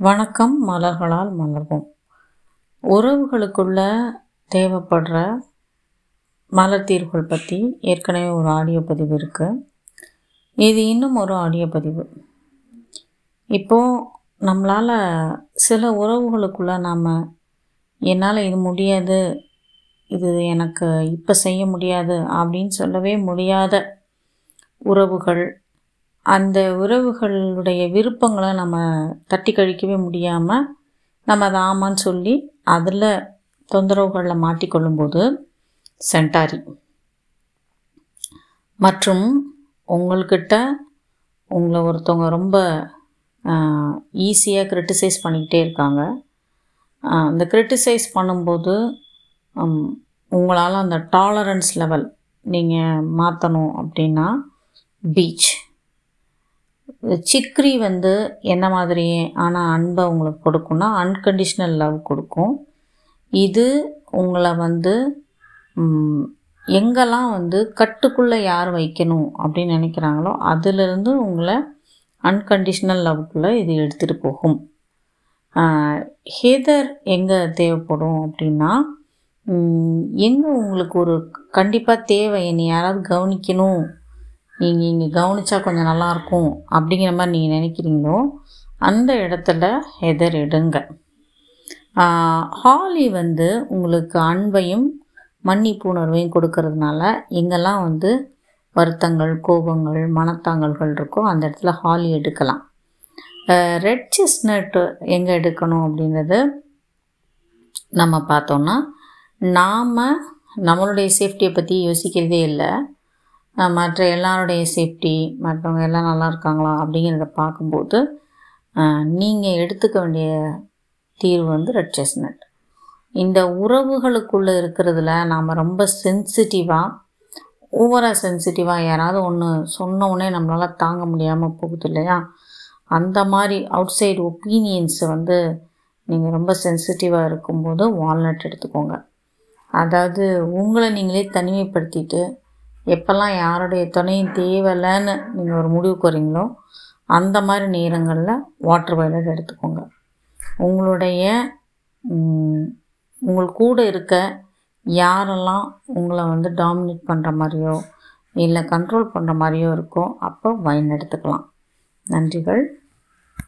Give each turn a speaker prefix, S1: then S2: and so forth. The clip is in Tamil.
S1: வணக்கம் மலர்களால் மலர்வோம். உறவுகளுக்குள்ள தேவைப்படுற மலர் பற்றி ஏற்கனவே ஒரு ஆடியோ பதிவு இருக்குது இது இன்னும் ஒரு ஆடியோ பதிவு. இப்போது நம்மளால் சில உறவுகளுக்குள்ள நாம் என்னால் இது முடியாது இது எனக்கு இப்போ செய்ய முடியாது அப்படின்னு சொல்லவே முடியாத உறவுகள் அந்த உறவுகளுடைய விருப்பங்களை நம்ம தட்டி கழிக்கவே முடியாமல் நம்ம அதை ஆமான்னு சொல்லி அதில் தொந்தரவுகளில் மாட்டிக்கொள்ளும்போது சென்டாரி மற்றும் உங்கள்கிட்ட உங்களை ஒருத்தவங்க ரொம்ப ஈஸியாக க்ரிட்டிசைஸ் பண்ணிக்கிட்டே இருக்காங்க. அந்த க்ரிட்டிசைஸ் பண்ணும்போது உங்களால் அந்த டாலரன்ஸ் லெவல் நீங்கள் மாற்றணும் அப்படின்னா பீச். சிக்ரி வந்து என்ன மாதிரி ஆனால் அன்பை உங்களுக்கு கொடுக்கும்னா அன்கண்டிஷ்னல் லவ் கொடுக்கும். இது உங்களை வந்து எங்கெல்லாம் வந்து கட்டுக்குள்ளே யார் வைக்கணும் அப்படின்னு நினைக்கிறாங்களோ அதிலிருந்து உங்களை அன்கண்டிஷ்னல் லவ்க்குள்ளே இது எடுத்துகிட்டு போகும். ஹெதர் எங்கே தேவைப்படும் அப்படின்னா எங்கே உங்களுக்கு ஒரு கண்டிப்பாக தேவை? என்னை யாராவது கவனிக்கணும். நீங்கள் இங்கே கவனித்தா கொஞ்சம் நல்லாயிருக்கும் அப்படிங்கிற மாதிரி நீங்கள் நினைக்கிறீங்களோ அந்த இடத்துல ஹெதர் எடுங்க ஹாலி வந்து உங்களுக்கு அன்பையும் மன்னிப்புணர்வையும் கொடுக்கறதுனால எங்கெல்லாம் வந்து வருத்தங்கள் கோபங்கள் மனத்தாங்கல்கள் இருக்கோ அந்த இடத்துல ஹாலி எடுக்கலாம். ரெட் செஸ்னட் எங்கே எடுக்கணும் அப்படின்றது நம்ம பார்த்தோன்னா நாம் நம்மளுடைய சேஃப்டியை பற்றி யோசிக்கிறதே இல்லை. மற்ற எல்லாருடைய சேஃப்டி மற்றவங்க எல்லாம் நல்லா இருக்காங்களா அப்படிங்கிறத பார்க்கும்போது நீங்கள் எடுத்துக்க வேண்டிய தீர்வு வந்து ரெட் செஸ்னட் இந்த உறவுகளுக்குள்ளே இருக்கிறதுல நாம் ரொம்ப சென்சிட்டிவாக ஓவராக சென்சிட்டிவாக யாராவது ஒன்று சொன்ன உடனே நம்மளால் தாங்க முடியாமல் போகுது இல்லையா? அந்த மாதிரி அவுட் சைடு ஒப்பீனியன்ஸை வந்து நீங்கள் ரொம்ப சென்சிட்டிவாக இருக்கும்போது வால்நட் எடுத்துக்கோங்க. அதாவது உங்களை நீங்களே தனிமைப்படுத்திட்டு எப்போல்லாம் யாருடைய துணையும் தேவையில்லைன்னு நீங்கள் ஒரு முடிவுக்கு வரீங்களோ அந்த மாதிரி நேரங்களில் வாட்டர் வயலட் எடுத்துக்கோங்க. உங்களுடைய உங்கள் கூட இருக்க யாரெல்லாம் உங்களை வந்து டாமினேட் பண்ணுற மாதிரியோ இல்லை கண்ட்ரோல் பண்ணுற மாதிரியோ இருக்கோ அப்போ வைன் எடுத்துக்கலாம். நன்றிகள்.